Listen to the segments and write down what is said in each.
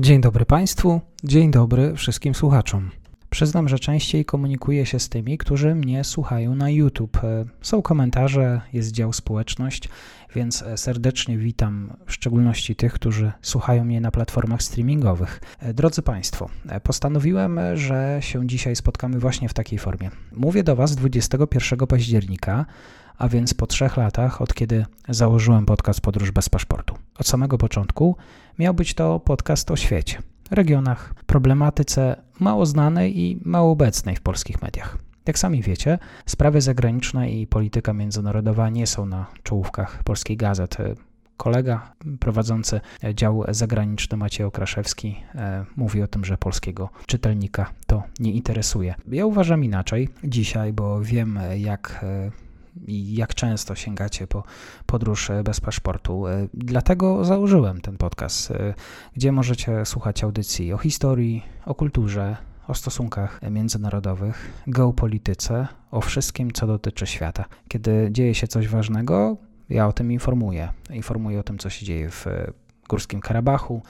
Dzień dobry Państwu, dzień dobry wszystkim słuchaczom. Przyznam, że częściej komunikuję się z tymi, którzy mnie słuchają na YouTube. Są komentarze, jest dział społeczność, więc serdecznie witam w szczególności tych, którzy słuchają mnie na platformach streamingowych. Drodzy Państwo, postanowiłem, że się dzisiaj spotkamy właśnie w takiej formie. Mówię do Was 21 października, a więc po trzech latach, od kiedy założyłem podcast Podróż bez paszportu. Od samego początku miał być to podcast o świecie, regionach, problematyce mało znanej i mało obecnej w polskich mediach. Jak sami wiecie, sprawy zagraniczne i polityka międzynarodowa nie są na czołówkach polskiej gazet. Kolega prowadzący dział zagraniczny Maciej Okraszewski e, mówi o tym, że polskiego czytelnika to nie interesuje. Ja uważam inaczej dzisiaj, bo wiem, jak e, i jak często sięgacie po podróż e, bez paszportu. E, dlatego założyłem ten podcast, e, gdzie możecie słuchać audycji o historii, o kulturze, o stosunkach międzynarodowych, geopolityce, o wszystkim, co dotyczy świata. Kiedy dzieje się coś ważnego, ja o tym informuję. Informuję o tym, co się dzieje w Górskim Karabachu,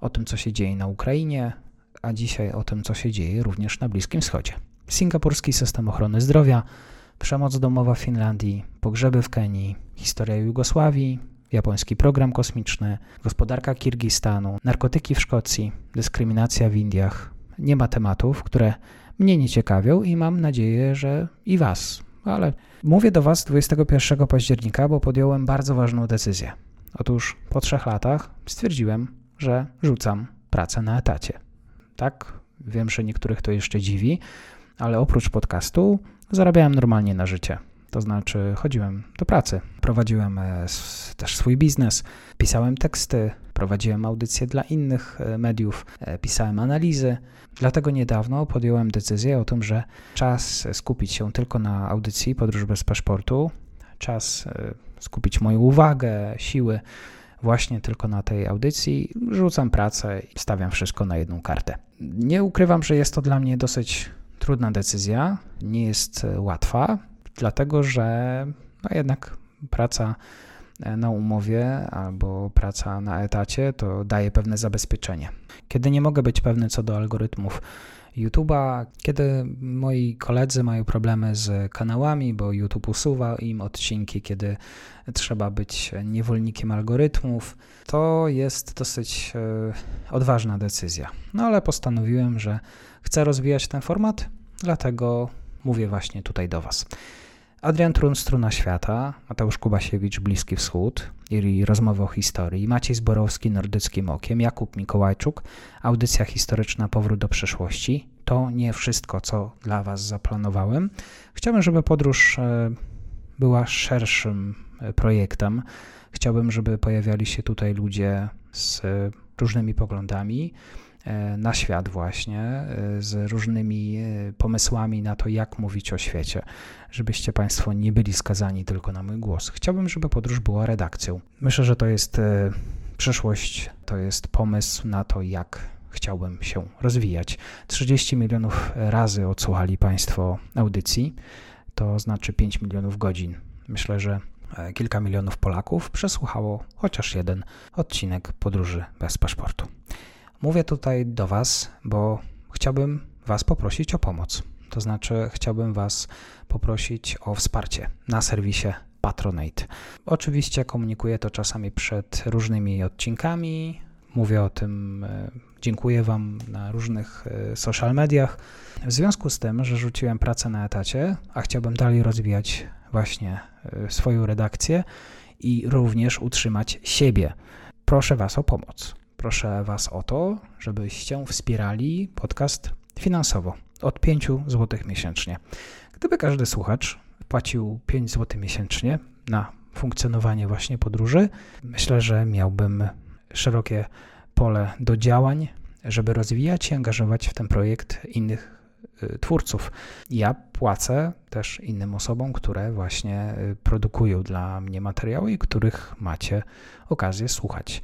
o tym, co się dzieje na Ukrainie, a dzisiaj o tym, co się dzieje również na Bliskim Wschodzie. Singapurski system ochrony zdrowia przemoc domowa w Finlandii, pogrzeby w Kenii, historia Jugosławii, japoński program kosmiczny, gospodarka Kirgistanu, narkotyki w Szkocji, dyskryminacja w Indiach. Nie ma tematów, które mnie nie ciekawią i mam nadzieję, że i Was. Ale mówię do Was 21 października, bo podjąłem bardzo ważną decyzję. Otóż po trzech latach stwierdziłem, że rzucam pracę na etacie. Tak, wiem, że niektórych to jeszcze dziwi, ale oprócz podcastu zarabiałem normalnie na życie. To znaczy, chodziłem do pracy, prowadziłem e, też swój biznes, pisałem teksty, prowadziłem audycje dla innych e, mediów, e, pisałem analizy. Dlatego niedawno podjąłem decyzję o tym, że czas skupić się tylko na audycji Podróż bez paszportu, czas skupić moją uwagę, siły właśnie tylko na tej audycji. Rzucam pracę i stawiam wszystko na jedną kartę. Nie ukrywam, że jest to dla mnie dosyć trudna decyzja, nie jest e, łatwa, dlatego że no jednak praca e, na umowie albo praca na etacie to daje pewne zabezpieczenie. Kiedy nie mogę być pewny co do algorytmów YouTube'a, kiedy moi koledzy mają problemy z kanałami, bo YouTube usuwa im odcinki, kiedy trzeba być niewolnikiem algorytmów, to jest dosyć e, odważna decyzja. No ale postanowiłem, że chcę rozwijać ten format, dlatego mówię właśnie tutaj do Was. Adrian Trun, Struna Świata, Mateusz Kubasiewicz, Bliski Wschód i rozmowy o historii, Maciej Zborowski, Nordyckim Okiem, Jakub Mikołajczuk, audycja historyczna Powrót do przeszłości. To nie wszystko, co dla Was zaplanowałem. Chciałbym, żeby podróż e, była szerszym e, projektem. Chciałbym, żeby pojawiali się tutaj ludzie z różnymi poglądami, E, na świat właśnie e, z różnymi e, pomysłami na to, jak mówić o świecie, żebyście Państwo nie byli skazani tylko na mój głos. Chciałbym, żeby podróż była redakcją. Myślę, że to jest przyszłość, to jest pomysł na to, jak chciałbym się rozwijać. 30 milionów razy odsłuchali Państwo audycji, to znaczy 5 milionów godzin. Myślę, że kilka milionów Polaków przesłuchało chociaż jeden odcinek podróży bez paszportu. Mówię tutaj do Was, bo chciałbym Was poprosić o pomoc. To znaczy, chciałbym Was poprosić o wsparcie na serwisie Patronate. Oczywiście komunikuję to czasami przed różnymi odcinkami. Mówię o tym, e, dziękuję Wam na różnych e, social mediach. W związku z tym, że rzuciłem pracę na etacie, a chciałbym dalej rozwijać właśnie e, swoją redakcję i również utrzymać siebie, proszę Was o pomoc proszę Was o to, żebyście wspierali podcast finansowo od 5 zł miesięcznie. Gdyby każdy słuchacz płacił 5 zł miesięcznie na funkcjonowanie właśnie podróży, myślę, że miałbym szerokie pole do działań, żeby rozwijać i angażować w ten projekt innych y, twórców. Ja płacę też innym osobom, które właśnie y, produkują dla mnie materiały i których macie okazję słuchać.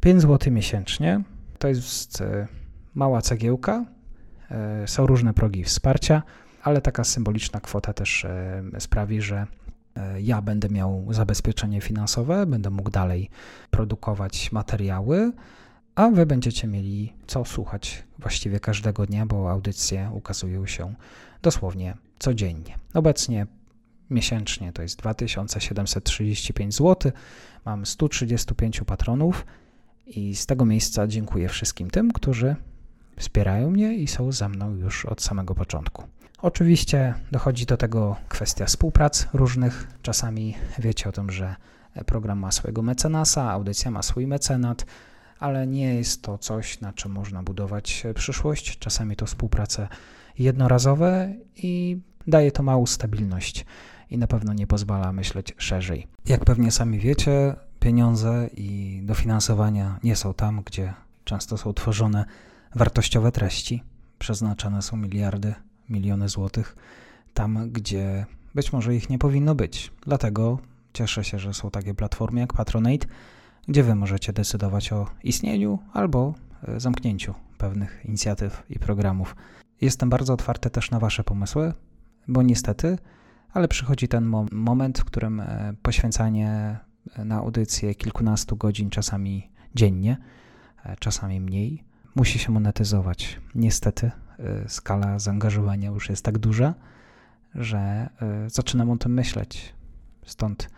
5 zł miesięcznie to jest e, mała cegiełka. E, są różne progi wsparcia, ale taka symboliczna kwota też e, sprawi, że ja będę miał zabezpieczenie finansowe, będę mógł dalej produkować materiały, a Wy będziecie mieli co słuchać właściwie każdego dnia, bo audycje ukazują się dosłownie codziennie. Obecnie miesięcznie to jest 2735 zł. Mam 135 patronów i z tego miejsca dziękuję wszystkim tym, którzy wspierają mnie i są ze mną już od samego początku. Oczywiście dochodzi do tego kwestia współprac różnych. Czasami wiecie o tym, że program ma swojego mecenasa, audycja ma swój mecenat, ale nie jest to coś, na czym można budować przyszłość. Czasami to współprace jednorazowe i daje to małą stabilność i na pewno nie pozwala myśleć szerzej. Jak pewnie sami wiecie, pieniądze i dofinansowania nie są tam, gdzie często są tworzone wartościowe treści. Przeznaczane są miliardy, miliony złotych tam, gdzie być może ich nie powinno być. Dlatego cieszę się, że są takie platformy jak Patronate, gdzie wy możecie decydować o istnieniu albo e, zamknięciu pewnych inicjatyw i programów. Jestem bardzo otwarty też na wasze pomysły, bo niestety, ale przychodzi ten moment, w którym e, poświęcanie e, na audycję kilkunastu godzin, czasami dziennie, czasami mniej, musi się monetyzować. Niestety skala zaangażowania już jest tak duża, że zaczynam o tym myśleć. Stąd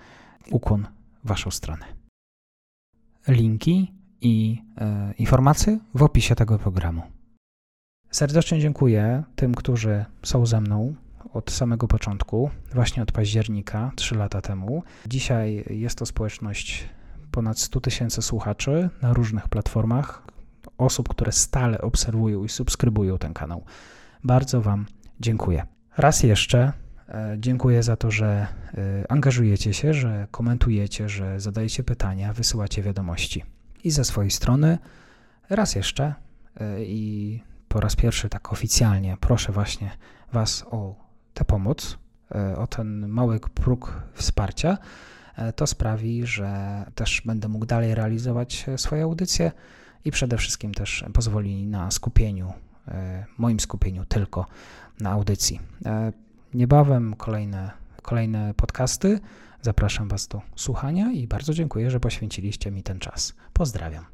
ukłon w Waszą stronę. Linki i e, informacje w opisie tego programu. Serdecznie dziękuję tym, którzy są ze mną od samego początku, właśnie od października, 3 lata temu. Dzisiaj jest to społeczność ponad 100 tysięcy słuchaczy na różnych platformach, osób, które stale obserwują i subskrybują ten kanał. Bardzo Wam dziękuję. Raz jeszcze E, dziękuję za to, że e, angażujecie się, że komentujecie, że zadajecie pytania, wysyłacie wiadomości. I ze swojej strony raz jeszcze e, i po raz pierwszy tak oficjalnie proszę właśnie Was o tę pomoc, o ten mały próg wsparcia. To sprawi, że też będę mógł dalej realizować swoje audycje i przede wszystkim też pozwoli na skupieniu, moim skupieniu tylko na audycji. Niebawem kolejne, kolejne podcasty. Zapraszam Was do słuchania i bardzo dziękuję, że poświęciliście mi ten czas. Pozdrawiam.